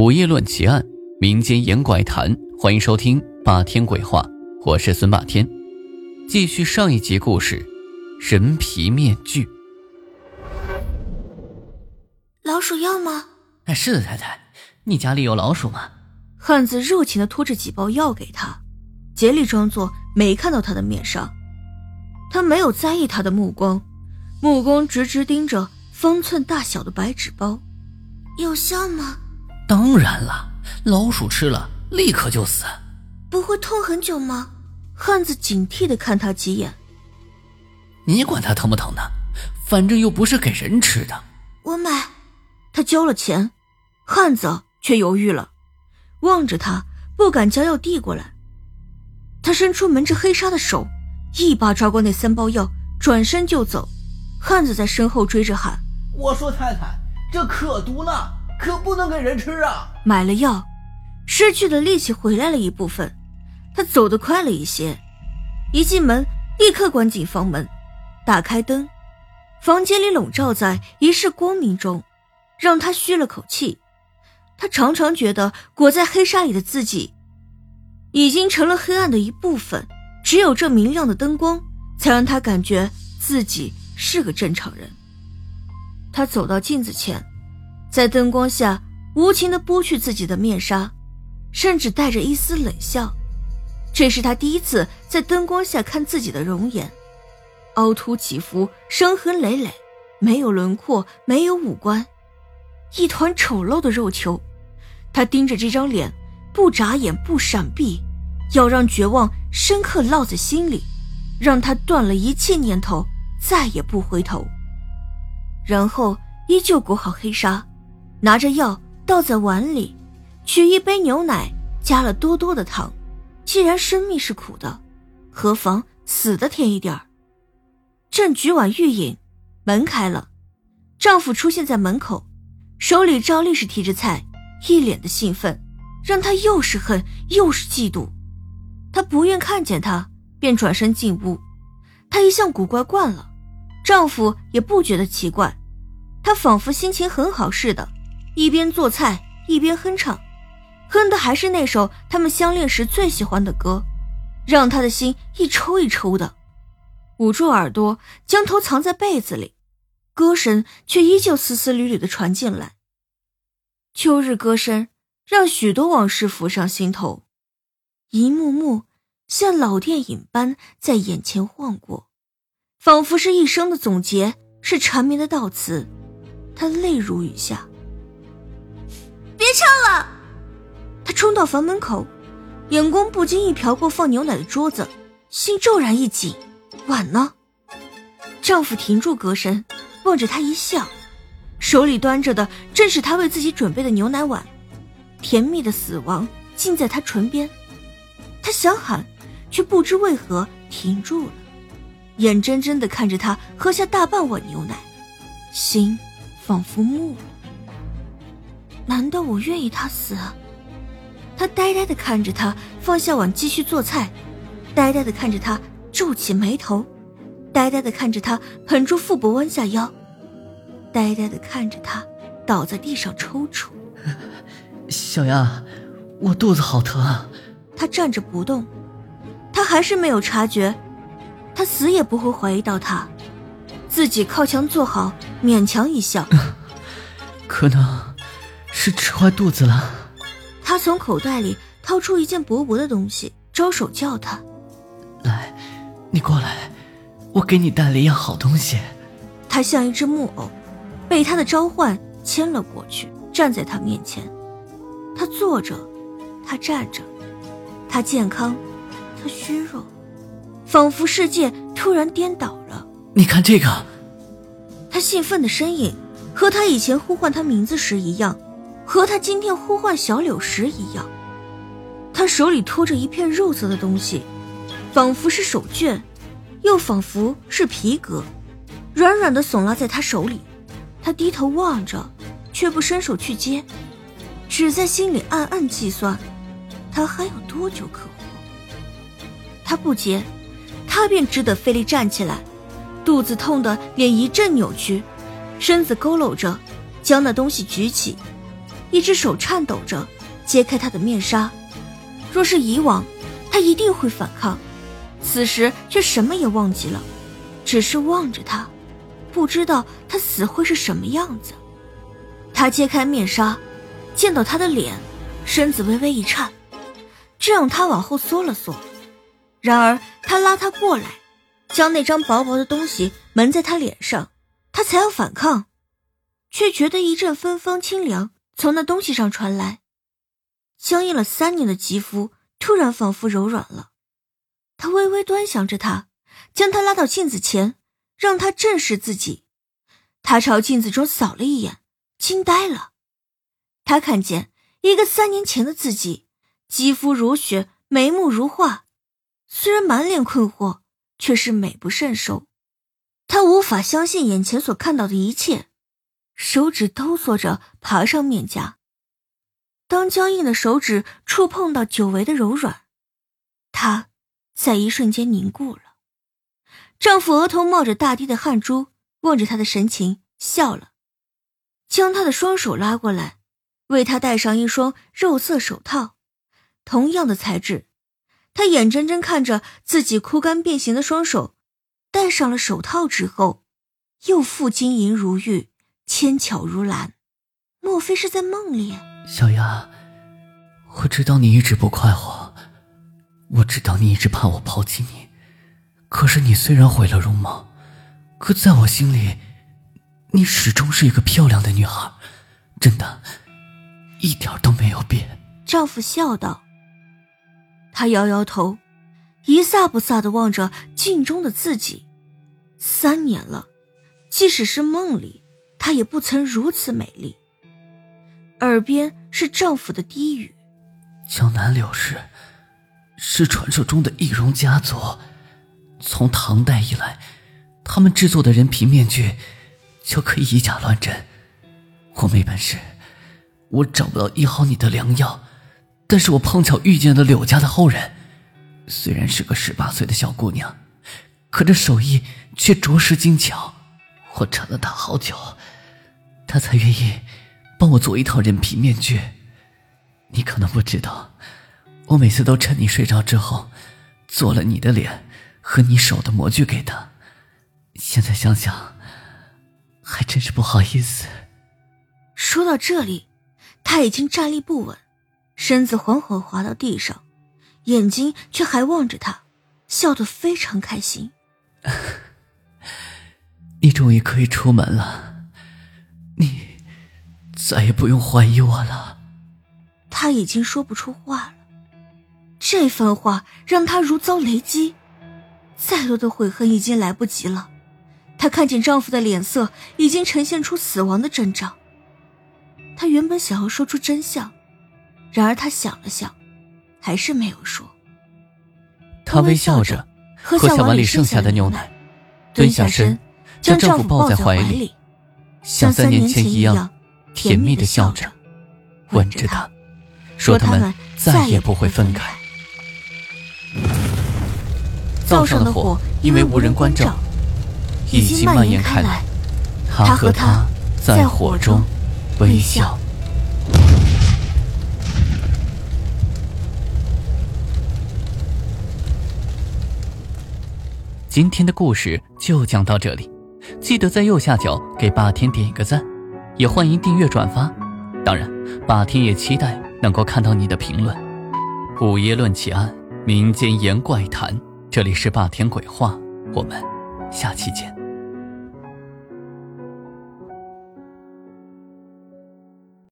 午夜论奇案，民间言怪谈，欢迎收听《霸天鬼话》，我是孙霸天。继续上一集故事，人皮面具。老鼠药吗？哎，是的，太太，你家里有老鼠吗？汉子热情的拖着几包药给他，竭力装作没看到他的面纱。他没有在意他的目光，目光直直盯着方寸大小的白纸包。有效吗？当然了，老鼠吃了立刻就死。不会痛很久吗？汉子警惕的看他几眼。你管他疼不疼呢？反正又不是给人吃的。我买。他交了钱，汉子却犹豫了，望着他，不敢将药递过来。他伸出蒙着黑纱的手，一把抓过那三包药，转身就走。汉子在身后追着喊：“我说太太，这可毒了。”可不能给人吃啊！买了药，失去的力气回来了一部分，他走得快了一些。一进门，立刻关紧房门，打开灯，房间里笼罩在一世光明中，让他吁了口气。他常常觉得裹在黑纱里的自己，已经成了黑暗的一部分，只有这明亮的灯光，才让他感觉自己是个正常人。他走到镜子前。在灯光下无情的剥去自己的面纱，甚至带着一丝冷笑。这是他第一次在灯光下看自己的容颜，凹凸起伏，伤痕累累，没有轮廓，没有五官，一团丑陋的肉球。他盯着这张脸，不眨眼，不闪避，要让绝望深刻烙在心里，让他断了一切念头，再也不回头。然后依旧裹好黑纱。拿着药倒在碗里，取一杯牛奶，加了多多的糖。既然生命是苦的，何妨死的甜一点儿？正举碗欲饮，门开了，丈夫出现在门口，手里照例是提着菜，一脸的兴奋，让她又是恨又是嫉妒。她不愿看见他，便转身进屋。她一向古怪惯了，丈夫也不觉得奇怪，她仿佛心情很好似的。一边做菜一边哼唱，哼的还是那首他们相恋时最喜欢的歌，让他的心一抽一抽的。捂住耳朵，将头藏在被子里，歌声却依旧丝丝缕缕的传进来。秋日歌声让许多往事浮上心头，一幕幕像老电影般在眼前晃过，仿佛是一生的总结，是缠绵的悼词。他泪如雨下。别唱了！他冲到房门口，眼光不经意瞟过放牛奶的桌子，心骤然一紧。碗呢？丈夫停住歌声，望着她一笑，手里端着的正是他为自己准备的牛奶碗。甜蜜的死亡近在她唇边，她想喊，却不知为何停住了，眼睁睁的看着他喝下大半碗牛奶，心仿佛木了。难道我愿意他死？他呆呆的看着他放下碗继续做菜，呆呆的看着他皱起眉头，呆呆的看着他捧住腹部弯下腰，呆呆的看着他倒在地上抽搐。小杨，我肚子好疼。啊他站着不动，他还是没有察觉，他死也不会怀疑到他，自己靠墙坐好，勉强一笑，可能。是吃坏肚子了。他从口袋里掏出一件薄薄的东西，招手叫他：“来，你过来，我给你带了一样好东西。”他像一只木偶，被他的召唤牵了过去，站在他面前。他坐着，他站着，他健康，他虚弱，仿佛世界突然颠倒了。你看这个，他兴奋的身影和他以前呼唤他名字时一样。和他今天呼唤小柳时一样，他手里托着一片肉色的东西，仿佛是手绢，又仿佛是皮革，软软的耸拉在他手里。他低头望着，却不伸手去接，只在心里暗暗计算：他还有多久可活？他不接，他便只得费力站起来，肚子痛得脸一阵扭曲，身子佝偻着，将那东西举起。一只手颤抖着揭开他的面纱。若是以往，他一定会反抗，此时却什么也忘记了，只是望着他，不知道他死会是什么样子。他揭开面纱，见到他的脸，身子微微一颤，这让他往后缩了缩。然而他拉他过来，将那张薄薄的东西蒙在他脸上，他才要反抗，却觉得一阵芬芳清凉从那东西上传来。僵硬了三年的肌肤突然仿佛柔软了，他微微端详着他，将他拉到镜子前，让他正视自己。他朝镜子中扫了一眼，惊呆了。他看见一个三年前的自己，肌肤如雪，眉目如画，虽然满脸困惑，却是美不胜收。他无法相信眼前所看到的一切，手指哆嗦着爬上面颊。当僵硬的手指触碰到久违的柔软，她在一瞬间凝固了。丈夫额头冒着大滴的汗珠，望着她的神情笑了，将她的双手拉过来，为她戴上一双肉色手套，同样的材质。她眼睁睁看着自己枯干变形的双手，戴上了手套之后，又复晶莹如玉，纤巧如兰。莫非是在梦里？小丫，我知道你一直不快活，我知道你一直怕我抛弃你。可是你虽然毁了容貌，可在我心里，你始终是一个漂亮的女孩，真的，一点都没有变。丈夫笑道。她摇摇头，一飒不飒的望着镜中的自己。三年了，即使是梦里，她也不曾如此美丽。耳边是丈夫的低语：“江南柳氏是传说中的易容家族，从唐代以来，他们制作的人皮面具就可以以假乱真。我没本事，我找不到医好你的良药，但是我碰巧遇见了柳家的后人，虽然是个十八岁的小姑娘，可这手艺却着实精巧。我缠了他好久，他才愿意。”帮我做一套人皮面具，你可能不知道，我每次都趁你睡着之后，做了你的脸和你手的模具给他。现在想想，还真是不好意思。说到这里，他已经站立不稳，身子缓缓滑到地上，眼睛却还望着他，笑得非常开心。你终于可以出门了，你。再也不用怀疑我了。他已经说不出话了，这番话让他如遭雷击，再多的悔恨已经来不及了。她看见丈夫的脸色已经呈现出死亡的征兆。她原本想要说出真相，然而她想了想，还是没有说。她微笑着喝下碗里剩下的牛奶，蹲下身，将丈夫抱在怀里，像三年前一样。甜蜜的笑着，吻着他，说他们再也不会分开。灶上的火因为无人关照，已经蔓延开来。他和她在火中微笑。今天的故事就讲到这里，记得在右下角给霸天点一个赞。也欢迎订阅转发，当然，霸天也期待能够看到你的评论。午夜论奇案，民间言怪谈，这里是霸天鬼话，我们下期见。